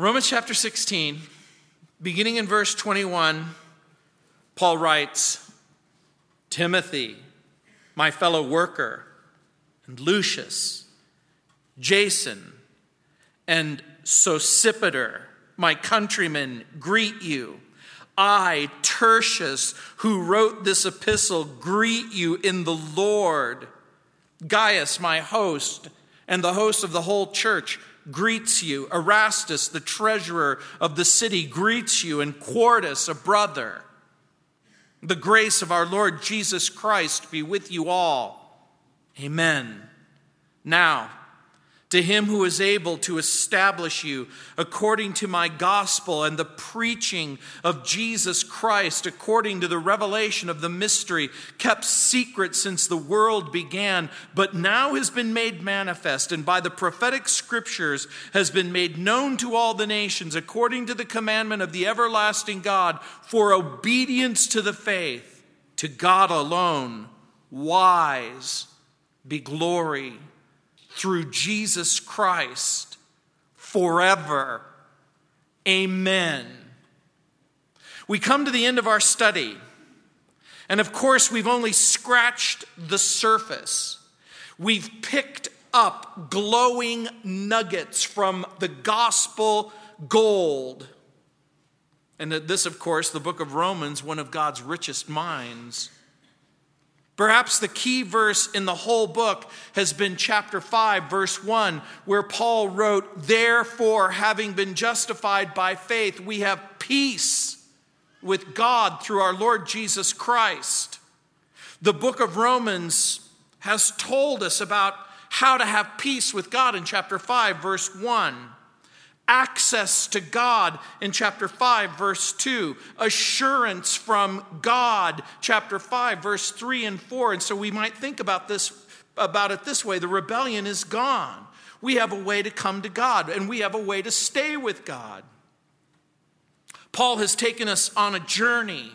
Romans chapter 16, beginning in verse 21, Paul writes Timothy, my fellow worker, and Lucius, Jason, and Sosipater, my countrymen, greet you. I, Tertius, who wrote this epistle, greet you in the Lord. Gaius, my host, and the host of the whole church, greets you. Erastus, the treasurer of the city, greets you, and Quartus, a brother. The grace of our Lord Jesus Christ be with you all. Amen. Now, to him who is able to establish you according to my gospel and the preaching of Jesus Christ, according to the revelation of the mystery kept secret since the world began, but now has been made manifest, and by the prophetic scriptures has been made known to all the nations, according to the commandment of the everlasting God, for obedience to the faith, to God alone, wise, be glory through Jesus Christ forever. Amen. We come to the end of our study, and of course, we've only scratched the surface. We've picked up glowing nuggets from the gospel gold. And this, of course, the book of Romans, one of God's richest minds. Perhaps the key verse in the whole book has been chapter 5, verse 1, where Paul wrote, Therefore, having been justified by faith, we have peace with God through our Lord Jesus Christ. The book of Romans has told us about how to have peace with God in chapter 5, verse 1 access to God in chapter 5, verse 2, assurance from God, chapter 5, verse 3 and 4. And so we might think about this about it this way the rebellion is gone. We have a way to come to God, and we have a way to stay with God. Paul has taken us on a journey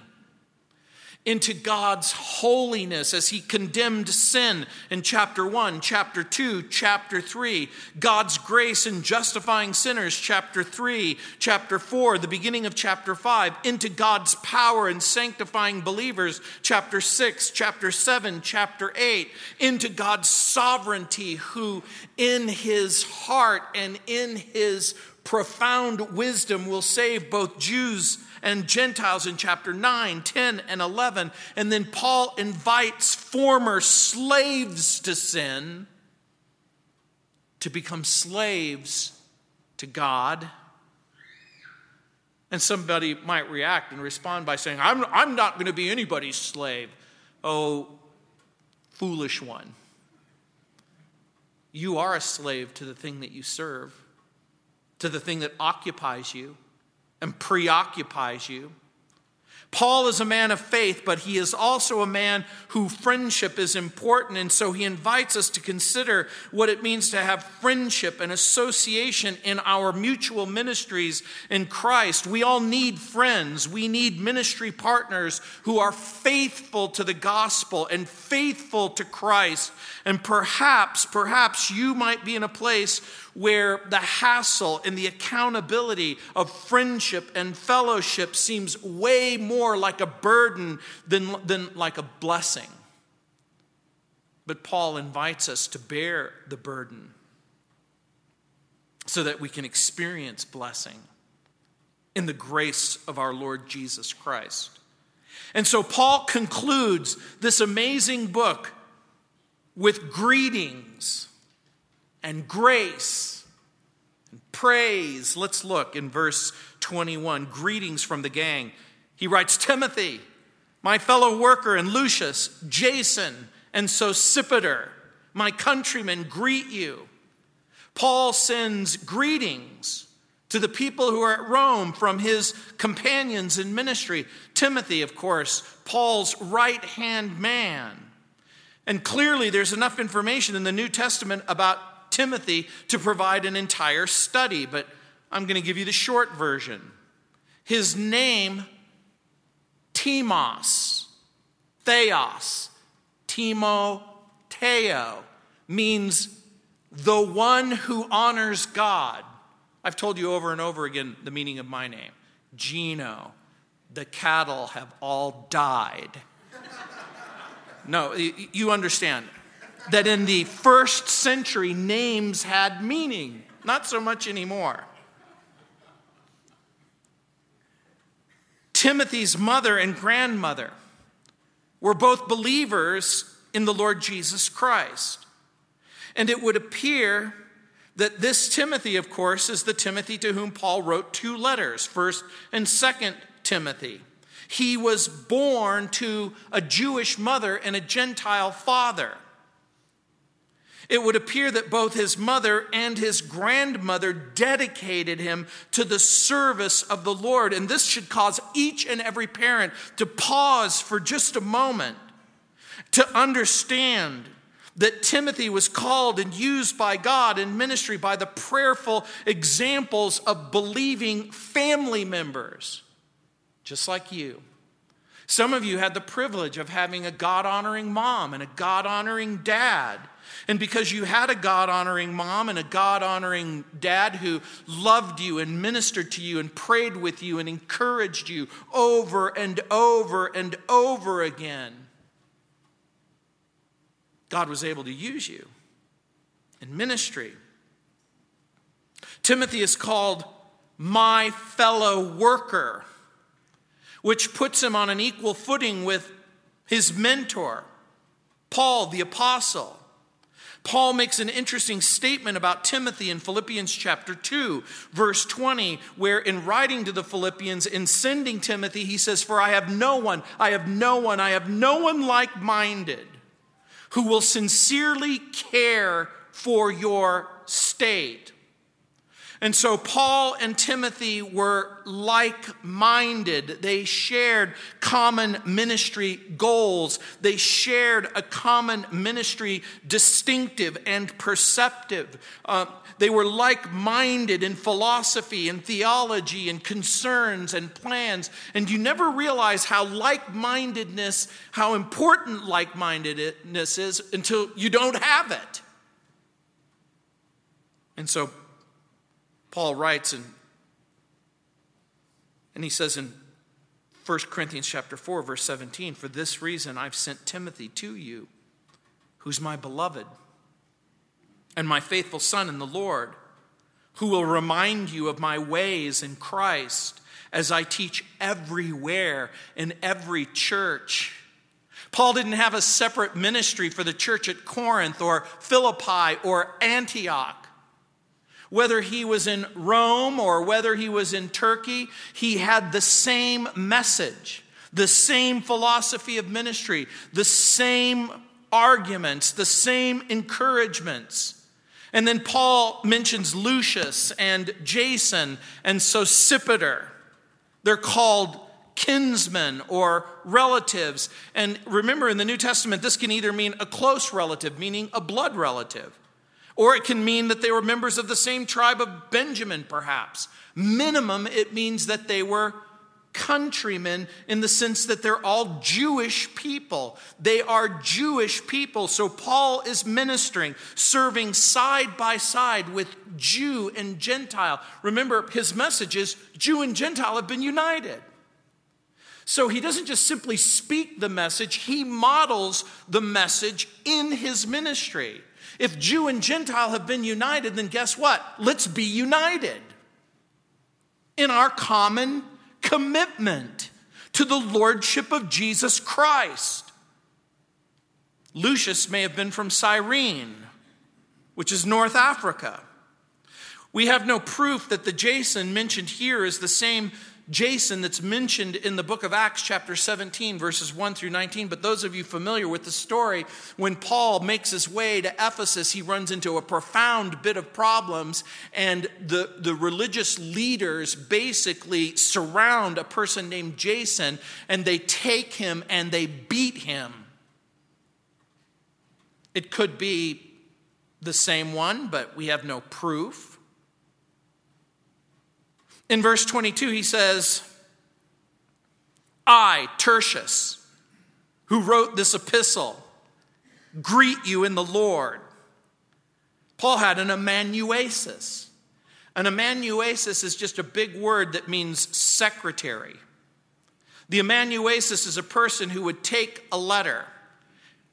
into God's holiness as he condemned sin in chapter 1, chapter 2, chapter 3, God's grace in justifying sinners, chapter 3, chapter 4, the beginning of chapter 5, into God's power in sanctifying believers, chapter 6, chapter 7, chapter 8, into God's sovereignty, who in his heart and in his profound wisdom will save both Jews and Gentiles in chapter 9, 10, and 11. And then Paul invites former slaves to sin to become slaves to God. And somebody might react and respond by saying, I'm, I'm not going to be anybody's slave. Oh, foolish one. You are a slave to the thing that you serve, to the thing that occupies you and preoccupies you. Paul is a man of faith, but he is also a man who friendship is important. And so he invites us to consider what it means to have friendship and association in our mutual ministries in Christ. We all need friends. We need ministry partners who are faithful to the gospel and faithful to Christ. And perhaps, perhaps you might be in a place where the hassle and the accountability of friendship and fellowship seems way more like a burden than, than like a blessing. But Paul invites us to bear the burden so that we can experience blessing in the grace of our Lord Jesus Christ. And so Paul concludes this amazing book with greetings and grace and praise. Let's look in verse 21. Greetings from the gang. He writes Timothy, my fellow worker, and Lucius, Jason, and Sosipater, my countrymen, greet you. Paul sends greetings to the people who are at Rome from his companions in ministry. Timothy, of course, Paul's right hand man. And clearly, there's enough information in the New Testament about Timothy to provide an entire study, but I'm going to give you the short version. His name, Timos, Theos, Timoteo, means the one who honors God I've told you over and over again the meaning of my name Gino. The cattle have all died. No, you understand that in the first century, names had meaning, not so much anymore. Timothy's mother and grandmother were both believers in the Lord Jesus Christ. And it would appear that this Timothy, of course, is the Timothy to whom Paul wrote two letters, 1st and 2nd Timothy. He was born to a Jewish mother and a Gentile father. It would appear that both his mother and his grandmother dedicated him to the service of the Lord. And this should cause each and every parent to pause for just a moment to understand that Timothy was called and used by God in ministry by the prayerful examples of believing family members, just like you. Some of you had the privilege of having a God honoring mom and a God honoring dad. And because you had a God honoring mom and a God honoring dad who loved you and ministered to you and prayed with you and encouraged you over and over and over again, God was able to use you in ministry. Timothy is called my fellow worker, which puts him on an equal footing with his mentor, Paul the apostle. Paul makes an interesting statement about Timothy in Philippians chapter 2, verse 20, where in writing to the Philippians, in sending Timothy, he says, For I have no one, I have no one, I have no one like minded who will sincerely care for your state. And so Paul and Timothy were like minded. They shared common ministry goals. They shared a common ministry distinctive and perceptive. Uh, they were like minded in philosophy and theology and concerns and plans. And you never realize how like mindedness, how important like mindedness is until you don't have it. And so Paul writes and and he says in 1 Corinthians chapter 4 verse 17 for this reason I've sent Timothy to you who's my beloved and my faithful son in the Lord who will remind you of my ways in Christ as I teach everywhere in every church. Paul didn't have a separate ministry for the church at Corinth or Philippi or Antioch whether he was in Rome or whether he was in Turkey, he had the same message, the same philosophy of ministry, the same arguments, the same encouragements. And then Paul mentions Lucius and Jason and Sosipater. They're called kinsmen or relatives. And remember, in the New Testament, this can either mean a close relative, meaning a blood relative, or it can mean that they were members of the same tribe of Benjamin, perhaps. Minimum, it means that they were countrymen in the sense that they're all Jewish people. They are Jewish people. So Paul is ministering, serving side by side with Jew and Gentile. Remember, his message is Jew and Gentile have been united. So he doesn't just simply speak the message, he models the message in his ministry. If Jew and Gentile have been united, then guess what? Let's be united in our common commitment to the lordship of Jesus Christ. Lucius may have been from Cyrene, which is North Africa. We have no proof that the Jason mentioned here is the same Jason that's mentioned in the book of Acts, chapter 17, verses 1 through 19. But those of you familiar with the story, when Paul makes his way to Ephesus, he runs into a profound bit of problems, and the, the religious leaders basically surround a person named Jason, and they take him and they beat him. It could be the same one, but we have no proof. In verse 22, he says, I, Tertius, who wrote this epistle, greet you in the Lord. Paul had an amanuensis. An amanuensis is just a big word that means secretary. The amanuensis is a person who would take a letter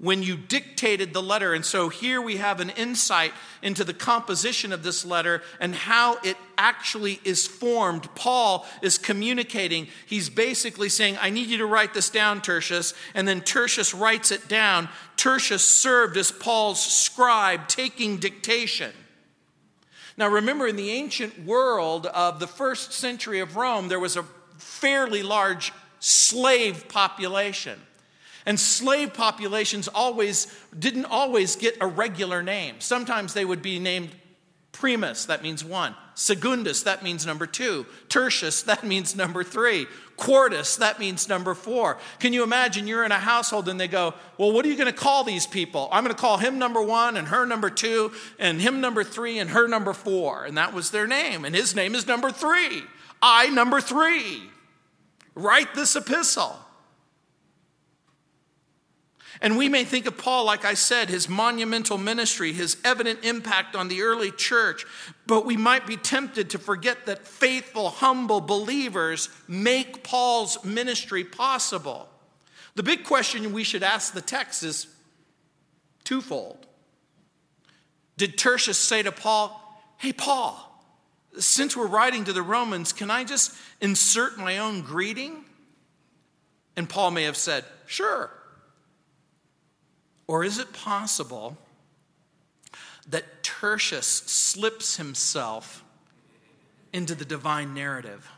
when you dictated the letter. And so here we have an insight into the composition of this letter and how it actually is formed. Paul is communicating. He's basically saying, I need you to write this down, Tertius. And then Tertius writes it down. Tertius served as Paul's scribe, taking dictation. Now, remember, in the ancient world of the first century of Rome, there was a fairly large slave population. And slave populations always didn't always get a regular name. Sometimes they would be named primus, that means one. Secundus, that means number two. Tertius, that means number three. Quartus, that means number four. Can you imagine you're in a household and they go, Well, what are you going to call these people? I'm going to call him number one and her number two and him number three and her number four. And that was their name. And his name is number three. I number three. Write this epistle. And we may think of Paul, like I said, his monumental ministry, his evident impact on the early church, but we might be tempted to forget that faithful, humble believers make Paul's ministry possible. The big question we should ask the text is twofold. Did Tertius say to Paul, Hey, Paul, since we're writing to the Romans, can I just insert my own greeting? And Paul may have said, Sure. Or is it possible that Tertius slips himself into the divine narrative?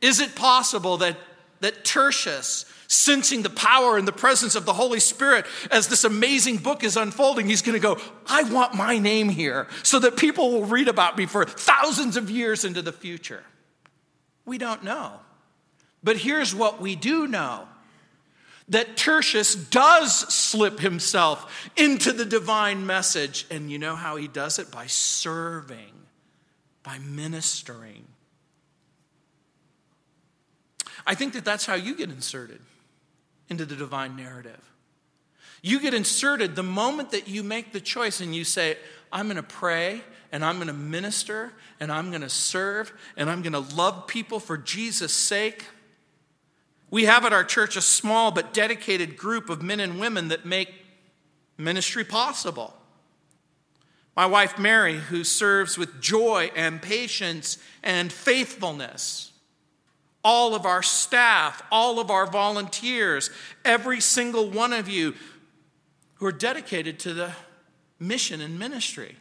Is it possible that, that Tertius, sensing the power and the presence of the Holy Spirit as this amazing book is unfolding, he's going to go, I want my name here so that people will read about me for thousands of years into the future? We don't know. But here's what we do know that Tertius does slip himself into the divine message. And you know how he does it? By serving, by ministering. I think that that's how you get inserted into the divine narrative. You get inserted the moment that you make the choice and you say, I'm going to pray and I'm going to minister and I'm going to serve and I'm going to love people for Jesus' sake. We have at our church a small but dedicated group of men and women that make ministry possible. My wife, Mary, who serves with joy and patience and faithfulness. All of our staff, all of our volunteers, every single one of you who are dedicated to the mission and ministry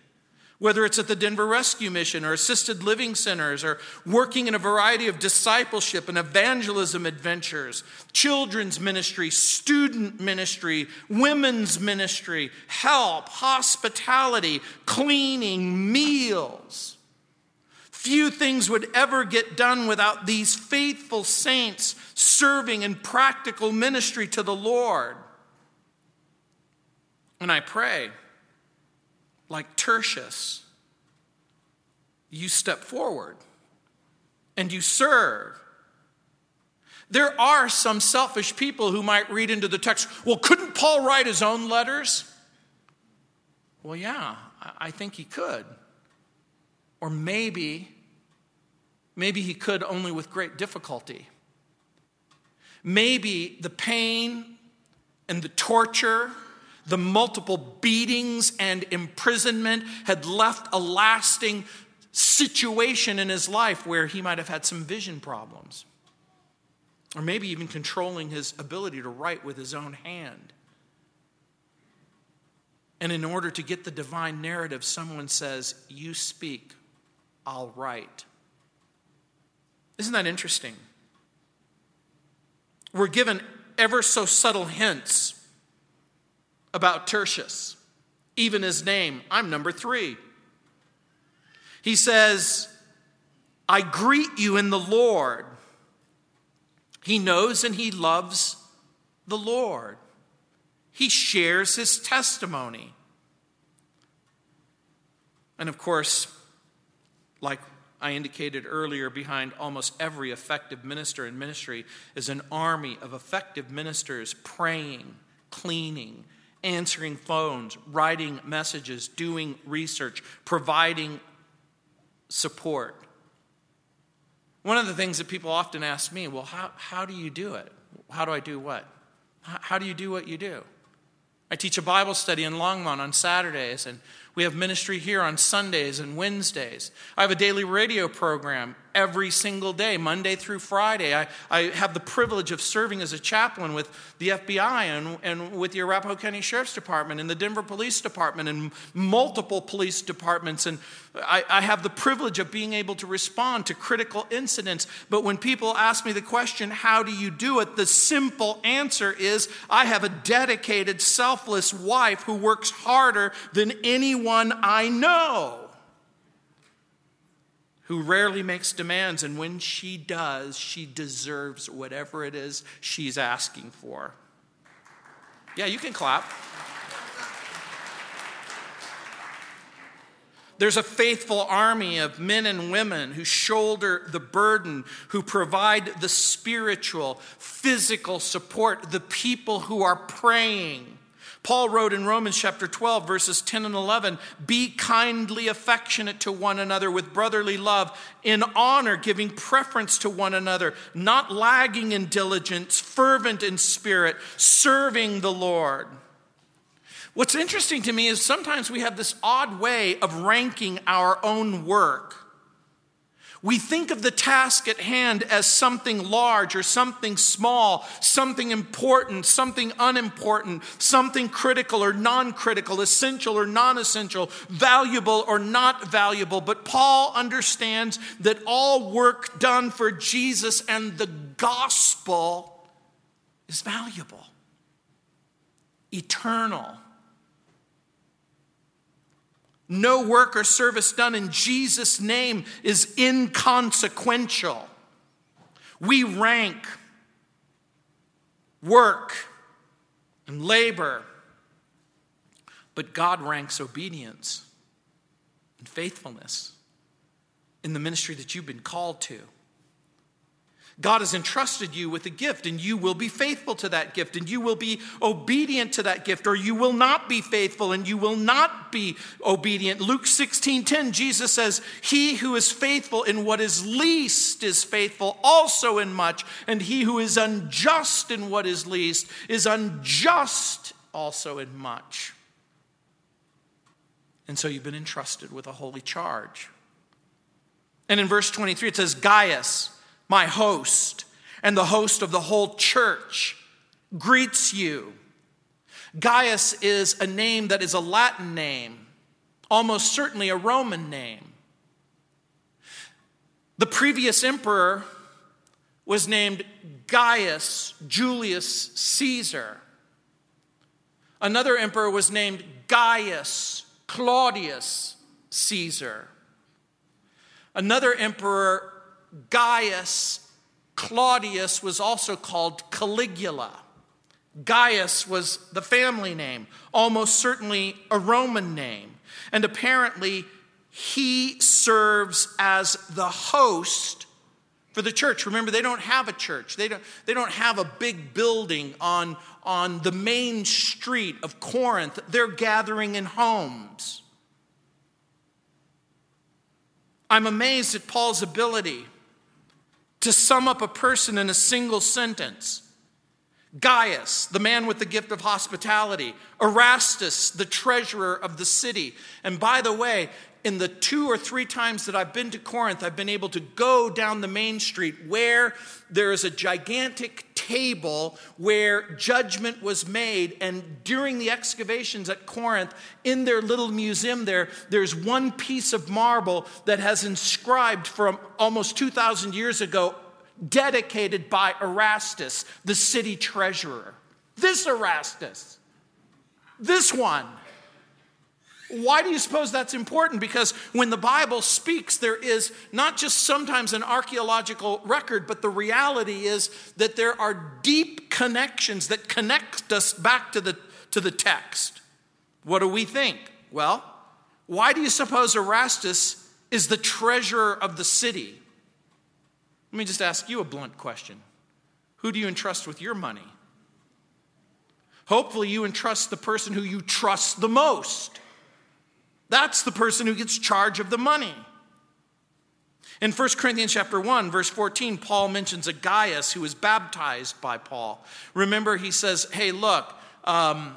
whether it's at the Denver Rescue Mission or assisted living centers or working in a variety of discipleship and evangelism adventures, children's ministry, student ministry, women's ministry, help, hospitality, cleaning, meals. Few things would ever get done without these faithful saints serving in practical ministry to the Lord. And I pray like Tertius, you step forward and you serve. There are some selfish people who might read into the text, well, couldn't Paul write his own letters? Well, yeah, I think he could. Or maybe, maybe he could only with great difficulty. Maybe the pain and the torture the multiple beatings and imprisonment had left a lasting situation in his life where he might have had some vision problems. Or maybe even controlling his ability to write with his own hand. And in order to get the divine narrative, someone says, You speak, I'll write. Isn't that interesting? We're given ever so subtle hints about Tertius, even his name. I'm number three. He says, I greet you in the Lord. He knows and he loves the Lord. He shares his testimony. And of course, like I indicated earlier, behind almost every effective minister in ministry is an army of effective ministers praying, cleaning, answering phones, writing messages, doing research, providing support. One of the things that people often ask me, well, how, how do you do it? How do I do what? How, how do you do what you do? I teach a Bible study in Longmont on Saturdays, and we have ministry here on Sundays and Wednesdays. I have a daily radio program every single day, Monday through Friday. I, I have the privilege of serving as a chaplain with the FBI and, and with the Arapahoe County Sheriff's Department and the Denver Police Department and multiple police departments. And I, I have the privilege of being able to respond to critical incidents. But when people ask me the question, how do you do it? The simple answer is I have a dedicated, selfless wife who works harder than anyone I know who rarely makes demands, and when she does, she deserves whatever it is she's asking for. Yeah, you can clap. There's a faithful army of men and women who shoulder the burden, who provide the spiritual, physical support, the people who are praying Paul wrote in Romans chapter 12, verses 10 and 11 Be kindly affectionate to one another with brotherly love, in honor, giving preference to one another, not lagging in diligence, fervent in spirit, serving the Lord. What's interesting to me is sometimes we have this odd way of ranking our own work. We think of the task at hand as something large or something small, something important, something unimportant, something critical or non critical, essential or non essential, valuable or not valuable. But Paul understands that all work done for Jesus and the gospel is valuable, eternal no work or service done in Jesus' name is inconsequential. We rank work and labor, but God ranks obedience and faithfulness in the ministry that you've been called to. God has entrusted you with a gift, and you will be faithful to that gift, and you will be obedient to that gift, or you will not be faithful and you will not be obedient. Luke 16 10, Jesus says, He who is faithful in what is least is faithful also in much, and he who is unjust in what is least is unjust also in much. And so you've been entrusted with a holy charge. And in verse 23, it says, Gaius my host, and the host of the whole church greets you. Gaius is a name that is a Latin name, almost certainly a Roman name. The previous emperor was named Gaius Julius Caesar. Another emperor was named Gaius Claudius Caesar. Another emperor Gaius Claudius was also called Caligula. Gaius was the family name, almost certainly a Roman name. And apparently, he serves as the host for the church. Remember, they don't have a church, they don't, they don't have a big building on, on the main street of Corinth. They're gathering in homes. I'm amazed at Paul's ability to sum up a person in a single sentence. Gaius, the man with the gift of hospitality. Erastus, the treasurer of the city. And by the way, in the two or three times that I've been to Corinth, I've been able to go down the main street where there is a gigantic table where judgment was made. And during the excavations at Corinth, in their little museum there, there's one piece of marble that has inscribed from almost 2,000 years ago, dedicated by Erastus, the city treasurer. This Erastus, this one. Why do you suppose that's important? Because when the Bible speaks, there is not just sometimes an archaeological record, but the reality is that there are deep connections that connect us back to the, to the text. What do we think? Well, why do you suppose Erastus is the treasurer of the city? Let me just ask you a blunt question Who do you entrust with your money? Hopefully, you entrust the person who you trust the most. That's the person who gets charge of the money. In 1 Corinthians chapter 1, verse 14, Paul mentions a Gaius who was baptized by Paul. Remember, he says, Hey, look, um,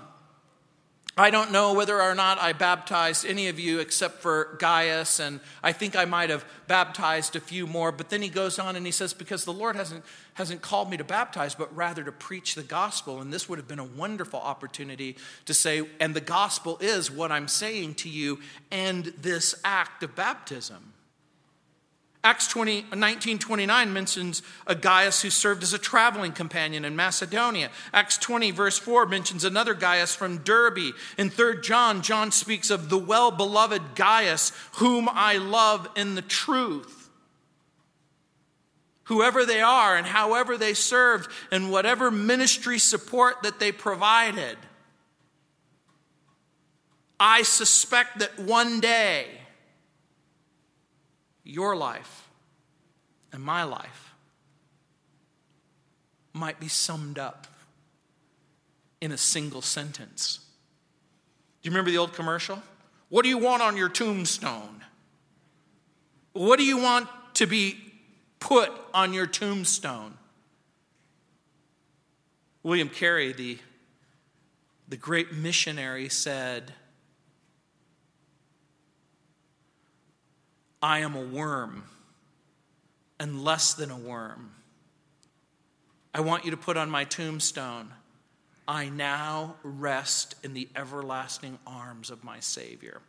I don't know whether or not I baptized any of you except for Gaius, and I think I might have baptized a few more. But then he goes on and he says, Because the Lord hasn't, hasn't called me to baptize, but rather to preach the gospel. And this would have been a wonderful opportunity to say, And the gospel is what I'm saying to you, and this act of baptism. Acts 20, uh, 19 29 mentions a Gaius who served as a traveling companion in Macedonia. Acts 20, verse 4 mentions another Gaius from Derbe. In 3 John, John speaks of the well beloved Gaius, whom I love in the truth. Whoever they are and however they served and whatever ministry support that they provided, I suspect that one day, your life and my life might be summed up in a single sentence. Do you remember the old commercial? What do you want on your tombstone? What do you want to be put on your tombstone? William Carey, the, the great missionary, said, I am a worm and less than a worm. I want you to put on my tombstone, I now rest in the everlasting arms of my Savior.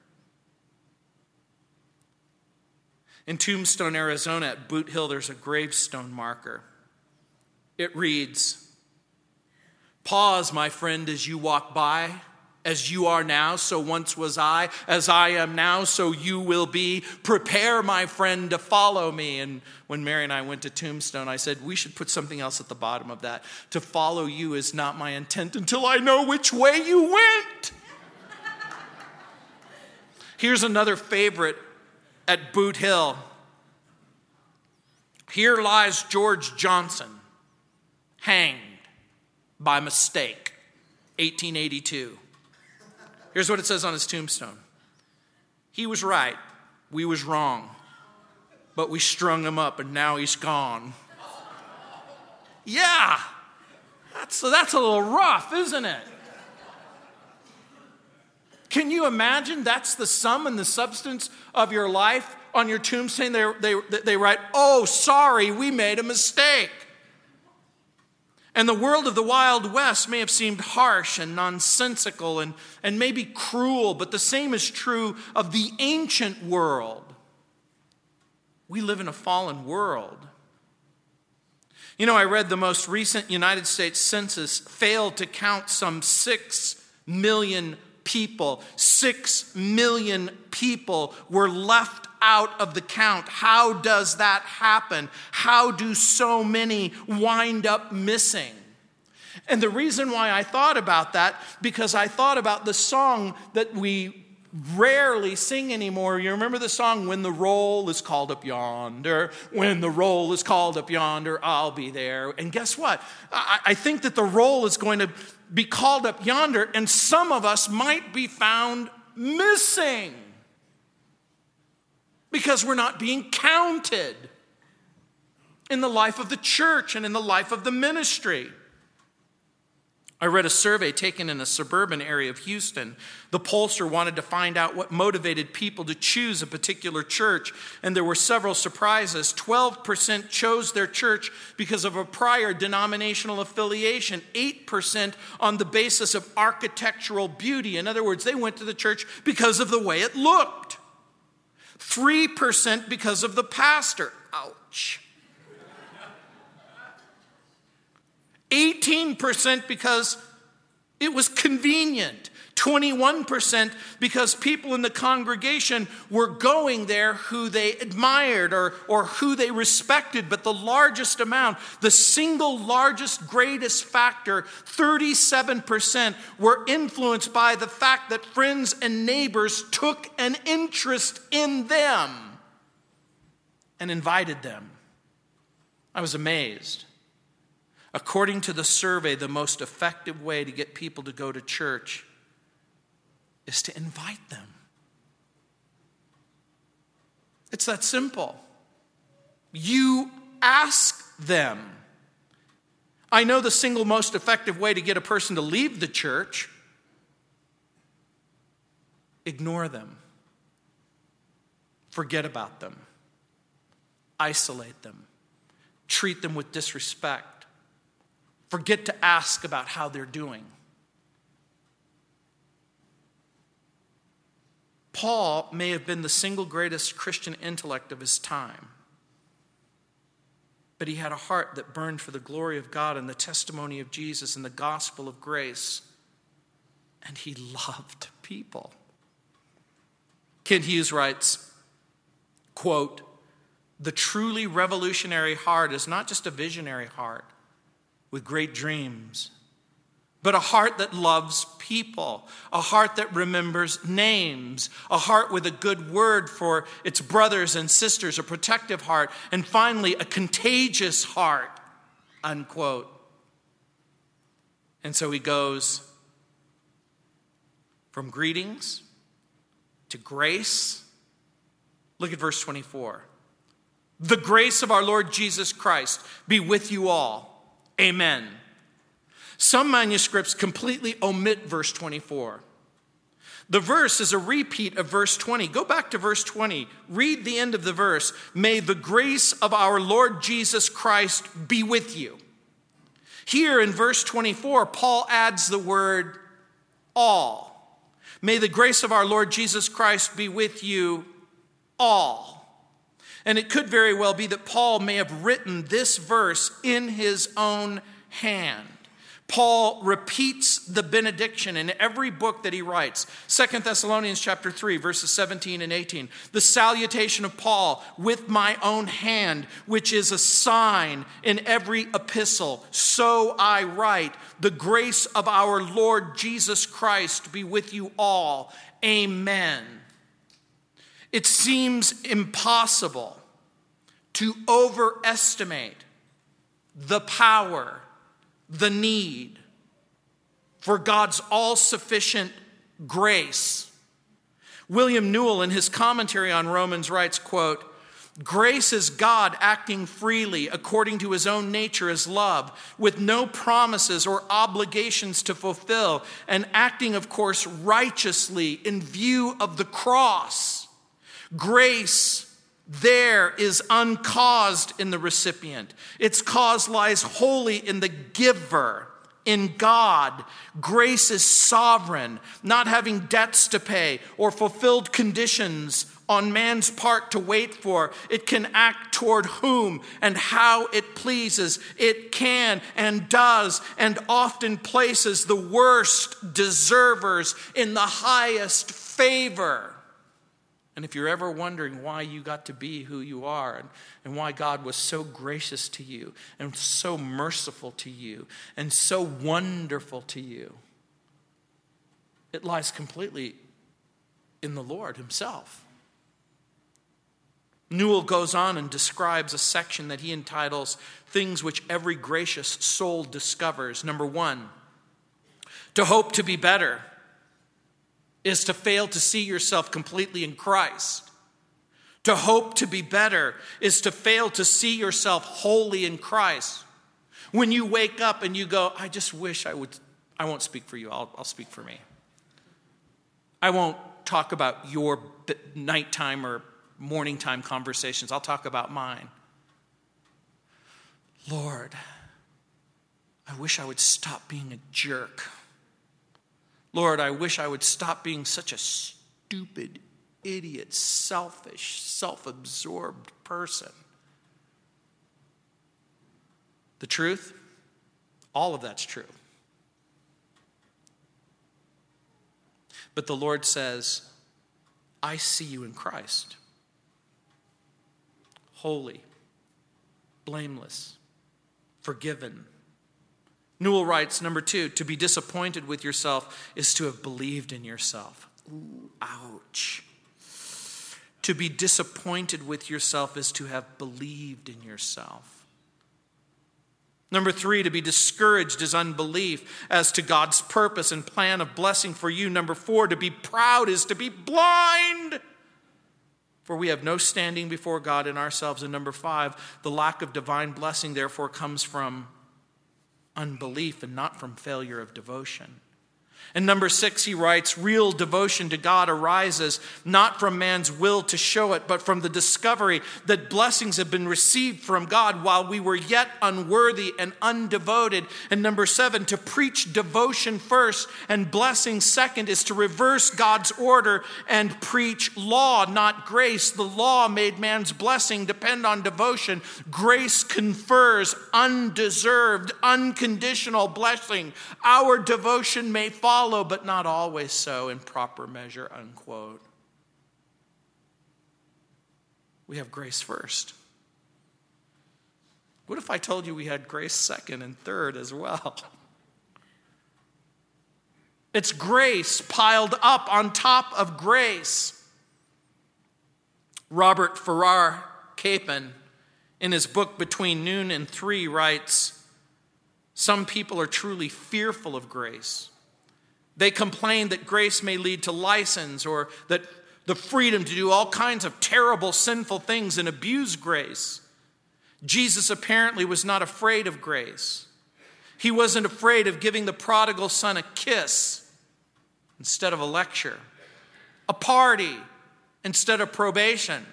In Tombstone, Arizona, at Boot Hill, there's a gravestone marker. It reads Pause, my friend, as you walk by. As you are now, so once was I. As I am now, so you will be. Prepare, my friend, to follow me. And when Mary and I went to Tombstone, I said, We should put something else at the bottom of that. To follow you is not my intent until I know which way you went. Here's another favorite at Boot Hill. Here lies George Johnson, hanged by mistake, 1882. Here's what it says on his tombstone He was right, we was wrong, but we strung him up and now he's gone. Yeah, that's, that's a little rough, isn't it? Can you imagine that's the sum and the substance of your life? On your tombstone, they, they, they write, Oh, sorry, we made a mistake. And the world of the Wild West may have seemed harsh and nonsensical and, and maybe cruel, but the same is true of the ancient world. We live in a fallen world. You know, I read the most recent United States Census failed to count some six million people. Six million people were left out of the count. How does that happen? How do so many wind up missing? And the reason why I thought about that, because I thought about the song that we rarely sing anymore. You remember the song, When the Roll is Called Up Yonder? When the roll is called up yonder, I'll be there. And guess what? I, think that the roll is going to be called up yonder, and some of us might be found missing because we're not being counted in the life of the church and in the life of the ministry. I read a survey taken in a suburban area of Houston. The pollster wanted to find out what motivated people to choose a particular church, and there were several surprises. 12% chose their church because of a prior denominational affiliation, 8% on the basis of architectural beauty. In other words, they went to the church because of the way it looked. 3% because of the pastor. Ouch. 18% because it was convenient. 21% because people in the congregation were going there who they admired or, or who they respected. But the largest amount, the single largest, greatest factor, 37%, were influenced by the fact that friends and neighbors took an interest in them and invited them. I was amazed. According to the survey, the most effective way to get people to go to church is to invite them. It's that simple. You ask them. I know the single most effective way to get a person to leave the church ignore them, forget about them, isolate them, treat them with disrespect, forget to ask about how they're doing. Paul may have been the single greatest Christian intellect of his time, but he had a heart that burned for the glory of God and the testimony of Jesus and the gospel of grace, and he loved people. Kent Hughes writes, quote, the truly revolutionary heart is not just a visionary heart with great dreams but a heart that loves people, a heart that remembers names, a heart with a good word for its brothers and sisters, a protective heart, and finally, a contagious heart, unquote. And so he goes from greetings to grace. Look at verse 24. The grace of our Lord Jesus Christ be with you all. Amen. Some manuscripts completely omit verse 24. The verse is a repeat of verse 20. Go back to verse 20. Read the end of the verse. May the grace of our Lord Jesus Christ be with you. Here in verse 24, Paul adds the word all. May the grace of our Lord Jesus Christ be with you all. And it could very well be that Paul may have written this verse in his own hand. Paul repeats the benediction in every book that he writes. Second Thessalonians chapter 3 verses 17 and 18. The salutation of Paul with my own hand, which is a sign in every epistle. So I write, the grace of our Lord Jesus Christ be with you all. Amen. It seems impossible to overestimate the power the need for God's all sufficient grace. William Newell, in his commentary on Romans, writes, quote, Grace is God acting freely according to his own nature as love, with no promises or obligations to fulfill, and acting, of course, righteously in view of the cross. Grace there is uncaused in the recipient. Its cause lies wholly in the giver, in God. Grace is sovereign, not having debts to pay or fulfilled conditions on man's part to wait for. It can act toward whom and how it pleases. It can and does and often places the worst deservers in the highest favor. And if you're ever wondering why you got to be who you are and, and why God was so gracious to you and so merciful to you and so wonderful to you, it lies completely in the Lord Himself. Newell goes on and describes a section that he entitles Things Which Every Gracious Soul Discovers. Number one, to hope to be better is to fail to see yourself completely in Christ. To hope to be better is to fail to see yourself wholly in Christ. When you wake up and you go, I just wish I would, I won't speak for you, I'll, I'll speak for me. I won't talk about your nighttime or morning time conversations, I'll talk about mine. Lord, I wish I would stop being a jerk. Lord, I wish I would stop being such a stupid, idiot, selfish, self absorbed person. The truth? All of that's true. But the Lord says, I see you in Christ. Holy, blameless, forgiven, Newell writes, number two, to be disappointed with yourself is to have believed in yourself. Ooh, ouch. To be disappointed with yourself is to have believed in yourself. Number three, to be discouraged is unbelief as to God's purpose and plan of blessing for you. Number four, to be proud is to be blind. For we have no standing before God in ourselves. And number five, the lack of divine blessing, therefore, comes from unbelief and not from failure of devotion. And number six, he writes, real devotion to God arises not from man's will to show it, but from the discovery that blessings have been received from God while we were yet unworthy and undevoted. And number seven, to preach devotion first and blessing second is to reverse God's order and preach law, not grace. The law made man's blessing depend on devotion. Grace confers undeserved, unconditional blessing. Our devotion may fall follow, but not always so in proper measure, unquote. We have grace first. What if I told you we had grace second and third as well? It's grace piled up on top of grace. Robert Farrar Capon, in his book Between Noon and Three, writes Some people are truly fearful of grace. They complain that grace may lead to license or that the freedom to do all kinds of terrible, sinful things and abuse grace. Jesus apparently was not afraid of grace. He wasn't afraid of giving the prodigal son a kiss instead of a lecture, a party instead of probation.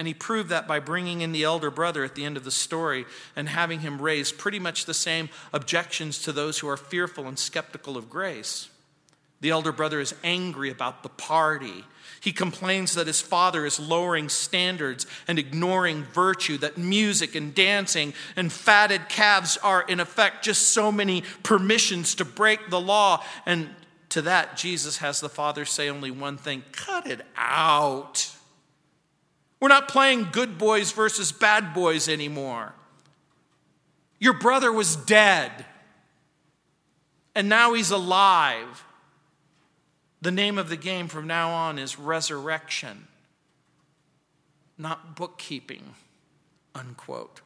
And he proved that by bringing in the elder brother at the end of the story and having him raise pretty much the same objections to those who are fearful and skeptical of grace. The elder brother is angry about the party. He complains that his father is lowering standards and ignoring virtue, that music and dancing and fatted calves are, in effect, just so many permissions to break the law. And to that, Jesus has the father say only one thing cut it out. We're not playing good boys versus bad boys anymore. Your brother was dead, and now he's alive. The name of the game from now on is resurrection, not bookkeeping, unquote.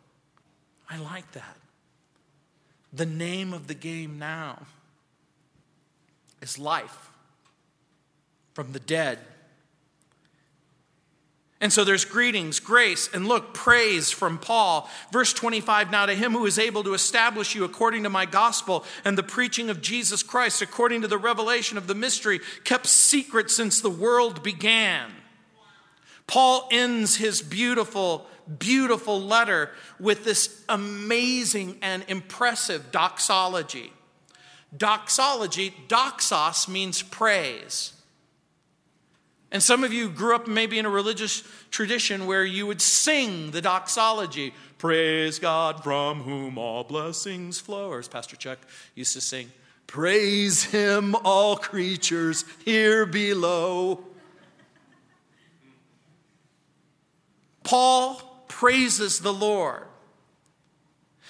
I like that. The name of the game now is life from the dead and so there's greetings, grace, and look, praise from Paul. Verse 25 Now to him who is able to establish you according to my gospel and the preaching of Jesus Christ, according to the revelation of the mystery kept secret since the world began. Paul ends his beautiful, beautiful letter with this amazing and impressive doxology. Doxology, doxos means praise. And some of you grew up maybe in a religious tradition where you would sing the doxology Praise God from whom all blessings flow. Or as Pastor Chuck used to sing, Praise Him, all creatures here below. Paul praises the Lord.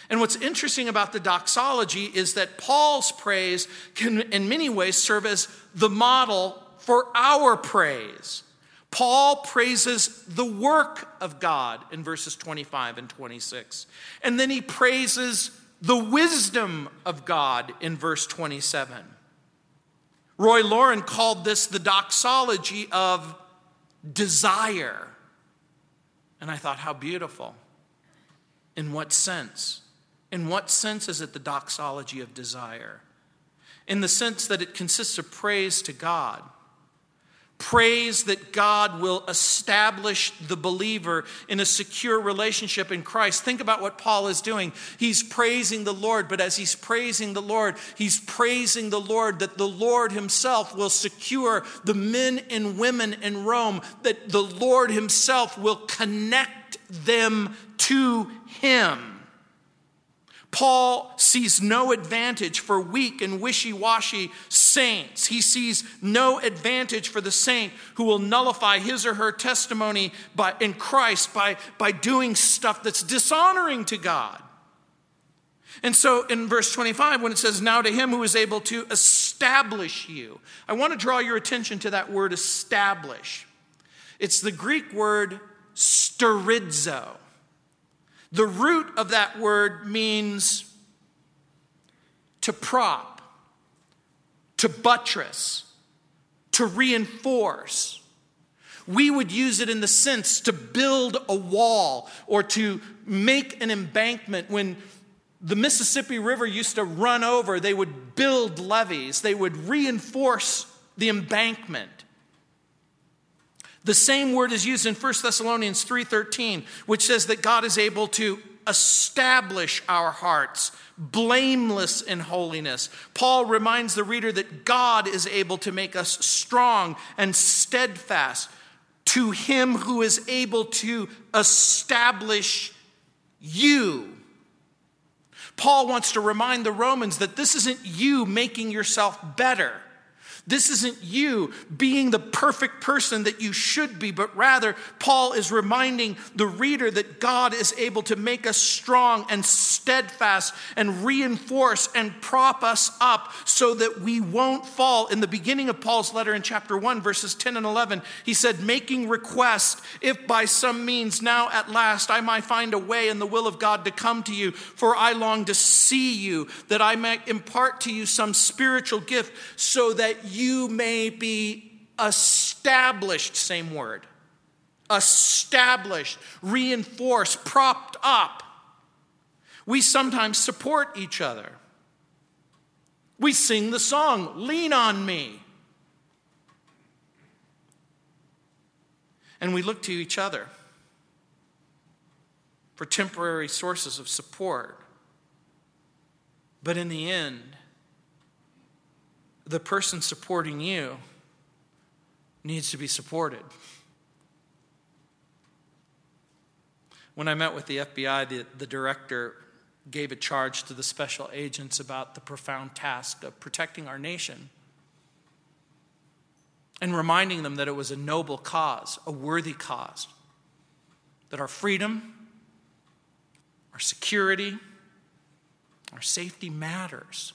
And what's interesting about the doxology is that Paul's praise can, in many ways, serve as the model for our praise. Paul praises the work of God in verses 25 and 26. And then he praises the wisdom of God in verse 27. Roy Laurin called this the doxology of desire. And I thought, how beautiful. In what sense? In what sense is it the doxology of desire? In the sense that it consists of praise to God praise that God will establish the believer in a secure relationship in Christ. Think about what Paul is doing. He's praising the Lord, but as he's praising the Lord, he's praising the Lord that the Lord himself will secure the men and women in Rome, that the Lord himself will connect them to him. Paul sees no advantage for weak and wishy washy saints. He sees no advantage for the saint who will nullify his or her testimony by, in Christ by, by doing stuff that's dishonoring to God. And so in verse 25, when it says, Now to him who is able to establish you, I want to draw your attention to that word establish. It's the Greek word sterizo. The root of that word means to prop, to buttress, to reinforce. we would use it in the sense to build a wall or to make an embankment. When the Mississippi River used to run over, they would build levees, they would reinforce the embankment. The same word is used in 1 Thessalonians 3:13, which says that God is able to establish our hearts blameless in holiness. Paul reminds the reader that God is able to make us strong and steadfast to him who is able to establish you. Paul wants to remind the Romans that this isn't you making yourself better. This isn't you being the perfect person that you should be, but rather, Paul is reminding the reader that God is able to make us strong and steadfast and reinforce and prop us up so that we won't fall. In the beginning of Paul's letter in chapter 1, verses 10 and 11, he said, Making request, if by some means now at last I might find a way in the will of God to come to you, for I long to see you, that I might impart to you some spiritual gift so that you may be established, same word, established, reinforced, propped up. We sometimes support each other. We sing the song, Lean on Me. And we look to each other for temporary sources of support. But in the end, the person supporting you needs to be supported. When I met with the FBI, the, the director gave a charge to the special agents about the profound task of protecting our nation and reminding them that it was a noble cause, a worthy cause, that our freedom, our security, our safety matters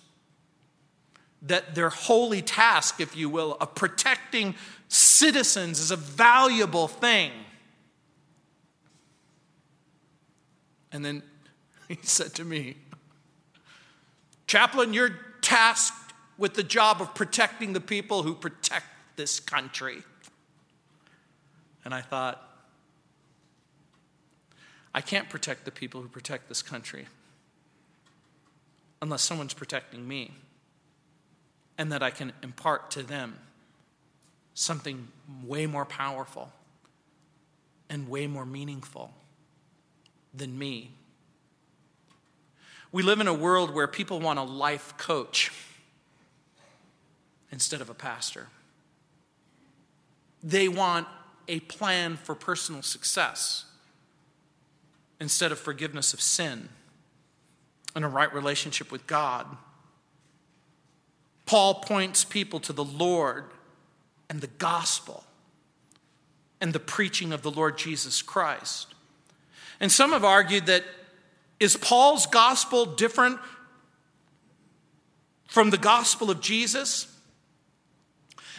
that their holy task, if you will, of protecting citizens is a valuable thing. And then he said to me, Chaplain, you're tasked with the job of protecting the people who protect this country. And I thought, I can't protect the people who protect this country unless someone's protecting me and that I can impart to them something way more powerful and way more meaningful than me. We live in a world where people want a life coach instead of a pastor. They want a plan for personal success instead of forgiveness of sin and a right relationship with God. Paul points people to the Lord and the gospel and the preaching of the Lord Jesus Christ. And some have argued that is Paul's gospel different from the gospel of Jesus?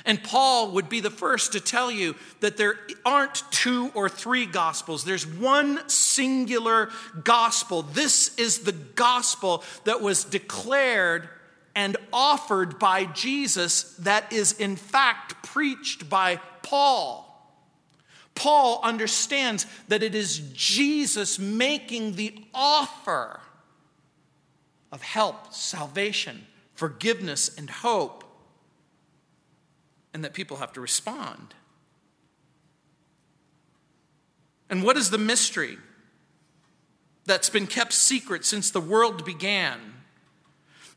And Paul would be the first to tell you that there aren't two or three gospels. There's one singular gospel. This is the gospel that was declared and offered by Jesus that is in fact preached by Paul. Paul understands that it is Jesus making the offer of help, salvation, forgiveness, and hope, and that people have to respond. And what is the mystery that's been kept secret since the world began?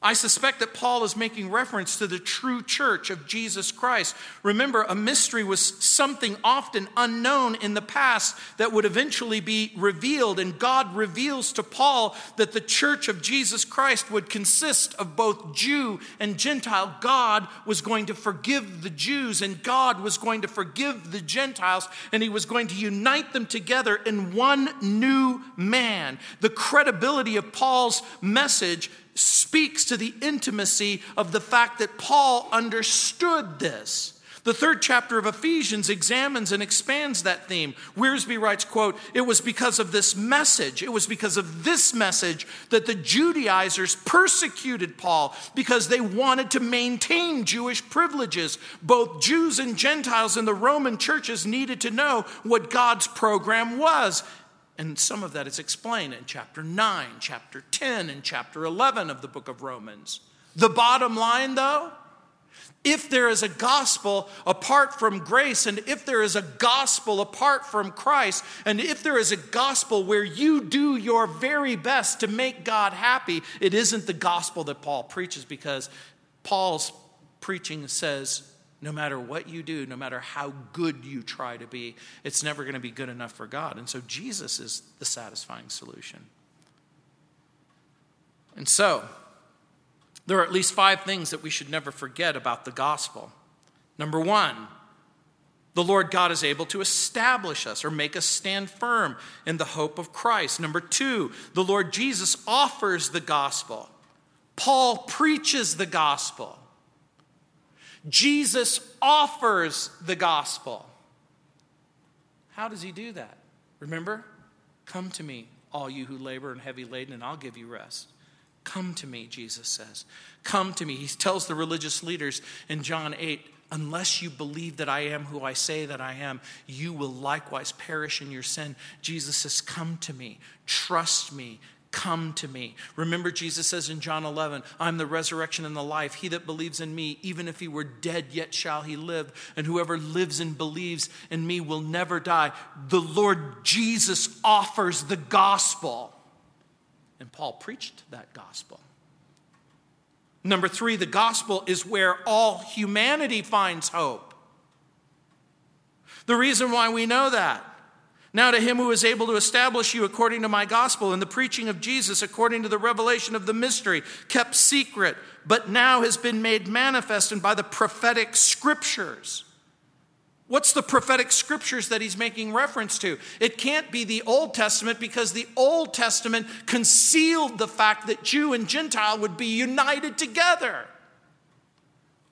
I suspect that Paul is making reference to the true church of Jesus Christ. Remember, a mystery was something often unknown in the past that would eventually be revealed. And God reveals to Paul that the church of Jesus Christ would consist of both Jew and Gentile. God was going to forgive the Jews, and God was going to forgive the Gentiles, and He was going to unite them together in one new man. The credibility of Paul's message speaks to the intimacy of the fact that Paul understood this. The third chapter of Ephesians examines and expands that theme. Wiersbe writes, quote, "It was because of this message, it was because of this message that the Judaizers persecuted Paul because they wanted to maintain Jewish privileges. Both Jews and Gentiles in the Roman churches needed to know what God's program was." And some of that is explained in chapter 9, chapter 10, and chapter 11 of the book of Romans. The bottom line, though, if there is a gospel apart from grace, and if there is a gospel apart from Christ, and if there is a gospel where you do your very best to make God happy, it isn't the gospel that Paul preaches because Paul's preaching says, no matter what you do, no matter how good you try to be, it's never going to be good enough for God. And so Jesus is the satisfying solution. And so, there are at least five things that we should never forget about the gospel. Number one, the Lord God is able to establish us or make us stand firm in the hope of Christ. Number two, the Lord Jesus offers the gospel. Paul preaches the gospel. Jesus offers the gospel. How does he do that? Remember? Come to me, all you who labor and heavy laden, and I'll give you rest. Come to me, Jesus says. Come to me. He tells the religious leaders in John 8, unless you believe that I am who I say that I am, you will likewise perish in your sin. Jesus says, Come to me, trust me, come to me. Remember, Jesus says in John 11, I'm the resurrection and the life. He that believes in me, even if he were dead, yet shall he live. And whoever lives and believes in me will never die. The Lord Jesus offers the gospel. And Paul preached that gospel. Number three, the gospel is where all humanity finds hope. The reason why we know that. Now, to him who is able to establish you according to my gospel and the preaching of Jesus according to the revelation of the mystery, kept secret, but now has been made manifest and by the prophetic scriptures What's the prophetic scriptures that he's making reference to? It can't be the Old Testament because the Old Testament concealed the fact that Jew and Gentile would be united together.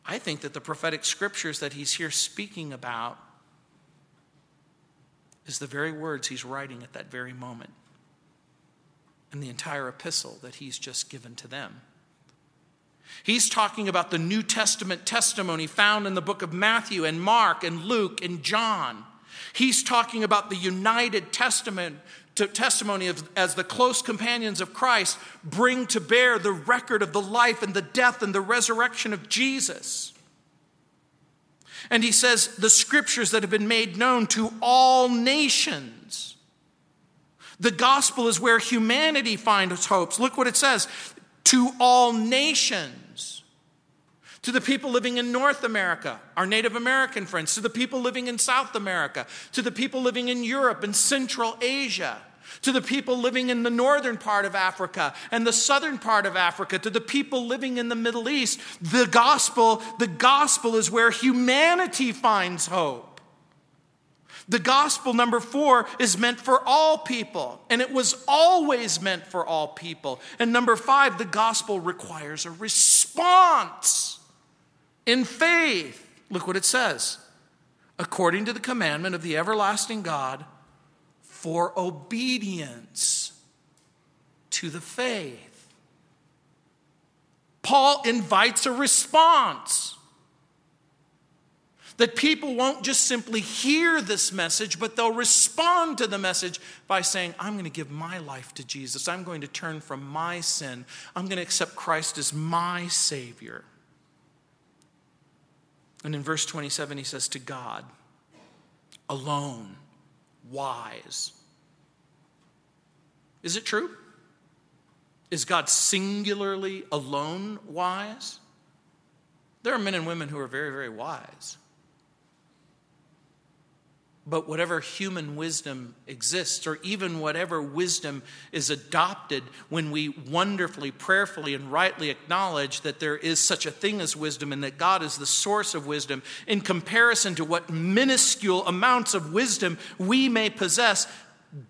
I think that the prophetic scriptures that he's here speaking about is the very words he's writing at that very moment in the entire epistle that he's just given to them. He's talking about the New Testament testimony found in the book of Matthew and Mark and Luke and John. He's talking about the united testament testimony of, as the close companions of Christ bring to bear the record of the life and the death and the resurrection of Jesus. And he says, the scriptures that have been made known to all nations. The gospel is where humanity finds hopes. Look what it says to all nations to the people living in North America, our Native American friends, to the people living in South America, to the people living in Europe and Central Asia, to the people living in the northern part of Africa and the southern part of Africa, to the people living in the Middle East. The gospel, the gospel is where humanity finds hope. The gospel, number four, is meant for all people, and it was always meant for all people. And number five, the gospel requires a response in faith. Look what it says according to the commandment of the everlasting God for obedience to the faith. Paul invites a response. That people won't just simply hear this message, but they'll respond to the message by saying, I'm going to give my life to Jesus. I'm going to turn from my sin. I'm going to accept Christ as my Savior. And in verse 27, he says, To God alone, wise. Is it true? Is God singularly alone wise? There are men and women who are very, very wise. But whatever human wisdom exists, or even whatever wisdom is adopted, when we wonderfully, prayerfully, and rightly acknowledge that there is such a thing as wisdom and that God is the source of wisdom, in comparison to what minuscule amounts of wisdom we may possess,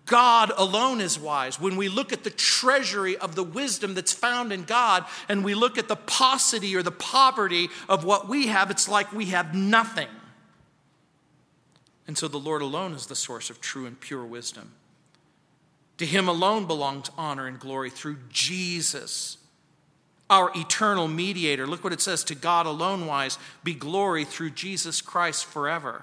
God alone is wise. When we look at the treasury of the wisdom that's found in God and we look at the paucity or the poverty of what we have, it's like we have nothing. And so the Lord alone is the source of true and pure wisdom. To him alone belongs honor and glory through Jesus, our eternal mediator. Look what it says to God alone wise be glory through Jesus Christ forever.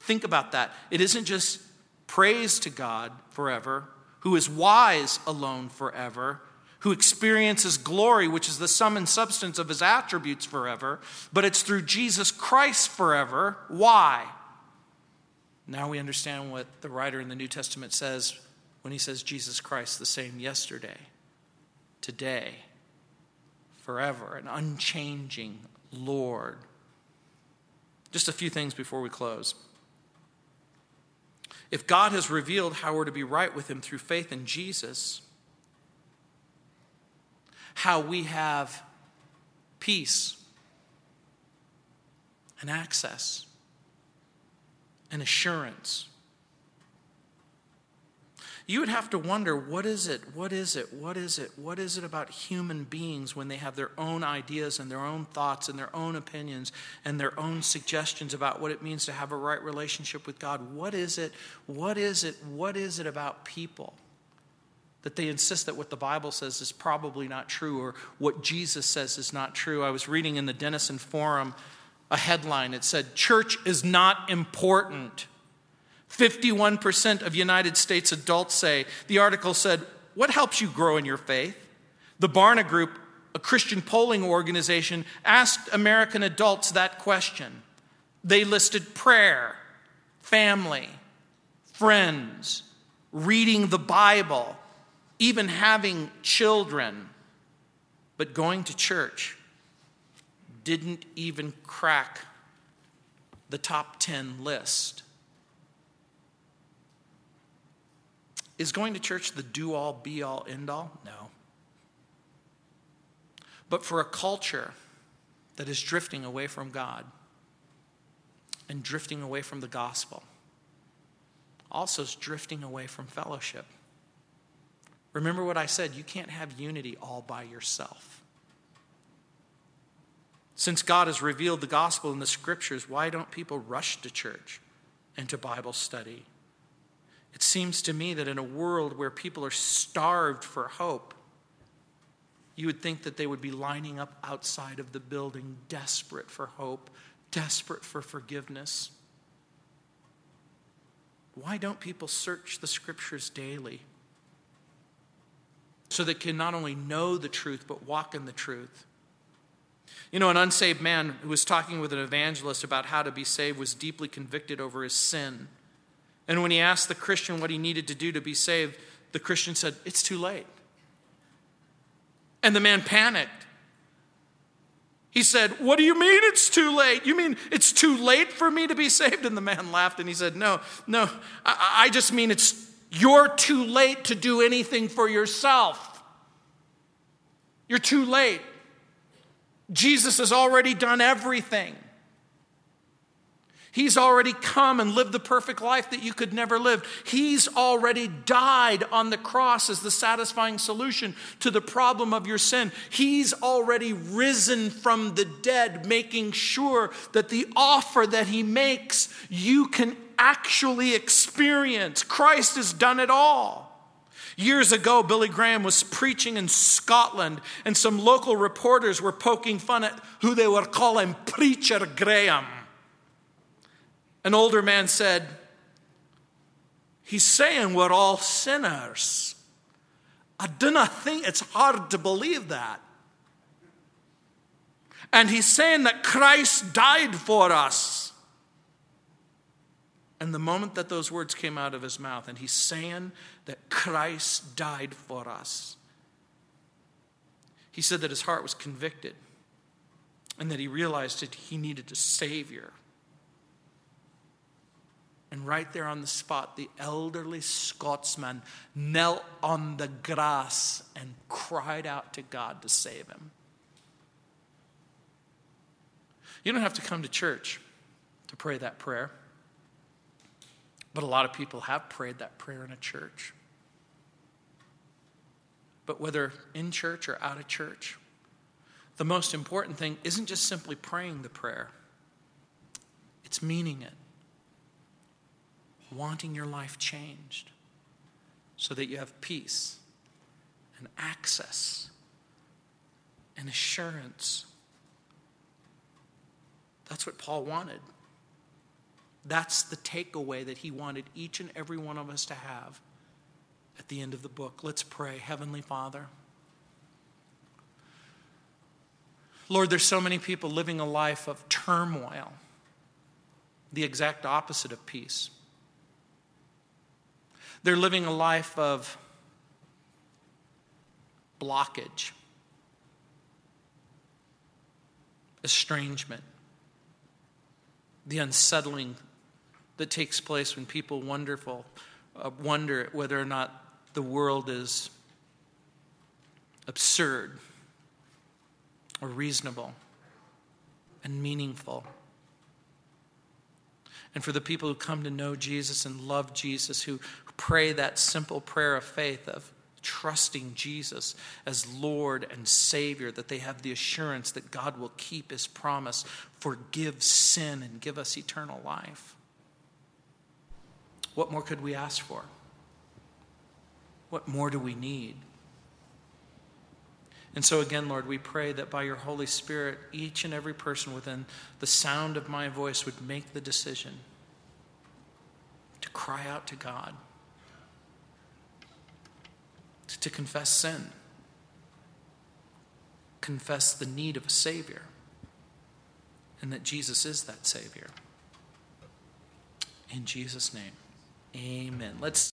Think about that. It isn't just praise to God forever, who is wise alone forever, who experiences glory, which is the sum and substance of his attributes forever, but it's through Jesus Christ forever. Why? Now we understand what the writer in the New Testament says when he says Jesus Christ the same yesterday, today, forever, an unchanging Lord. Just a few things before we close. If God has revealed how we're to be right with Him through faith in Jesus, how we have peace and access and assurance. You would have to wonder what is it? What is it? What is it? What is it about human beings when they have their own ideas and their own thoughts and their own opinions and their own suggestions about what it means to have a right relationship with God? What is it? What is it? What is it about people? that they insist that what the Bible says is probably not true or what Jesus says is not true. I was reading in the Denison Forum a headline. It said, Church is not important. 51% of United States adults say. The article said, What helps you grow in your faith? The Barna Group, a Christian polling organization, asked American adults that question. They listed prayer, family, friends, reading the Bible, even having children, but going to church didn't even crack the top 10 list. Is going to church the do all, be all, end all? No. But for a culture that is drifting away from God and drifting away from the gospel, also is drifting away from fellowship. Remember what I said you can't have unity all by yourself. Since God has revealed the gospel in the scriptures, why don't people rush to church and to Bible study? It seems to me that in a world where people are starved for hope, you would think that they would be lining up outside of the building, desperate for hope, desperate for forgiveness. Why don't people search the scriptures daily? so they can not only know the truth, but walk in the truth. You know, an unsaved man who was talking with an evangelist about how to be saved was deeply convicted over his sin. And when he asked the Christian what he needed to do to be saved, the Christian said, It's too late. And the man panicked. He said, What do you mean it's too late? You mean it's too late for me to be saved? And the man laughed and he said, No, no, I, I just mean it's you're too late to do anything for yourself. You're too late. Jesus has already done everything. He's already come and lived the perfect life that you could never live. He's already died on the cross as the satisfying solution to the problem of your sin. He's already risen from the dead, making sure that the offer that He makes you can actually experience. Christ has done it all. Years ago, Billy Graham was preaching in Scotland, and some local reporters were poking fun at who they were calling Preacher Graham. An older man said, He's saying we're all sinners. I do not think it's hard to believe that. And he's saying that Christ died for us. And the moment that those words came out of his mouth, and he's saying that Christ died for us, he said that his heart was convicted and that he realized that he needed a Savior. And right there on the spot, the elderly Scotsman knelt on the grass and cried out to God to save him. You don't have to come to church to pray that prayer. But a lot of people have prayed that prayer in a church. But whether in church or out of church, the most important thing isn't just simply praying the prayer, it's meaning it, wanting your life changed so that you have peace and access and assurance. That's what Paul wanted. That's the takeaway that he wanted each and every one of us to have at the end of the book. Let's pray. Heavenly Father, Lord, there's so many people living a life of turmoil, the exact opposite of peace. They're living a life of blockage, estrangement, the unsettling that takes place when people wonderful, uh, wonder whether or not the world is absurd or reasonable and meaningful. And for the people who come to know Jesus and love Jesus, who pray that simple prayer of faith of trusting Jesus as Lord and Savior, that they have the assurance that God will keep His promise, forgive sin, and give us eternal life. What more could we ask for? What more do we need? And so, again, Lord, we pray that by your Holy Spirit, each and every person within the sound of my voice would make the decision to cry out to God, to confess sin, confess the need of a Savior, and that Jesus is that Savior. In Jesus' name. Amen. Let's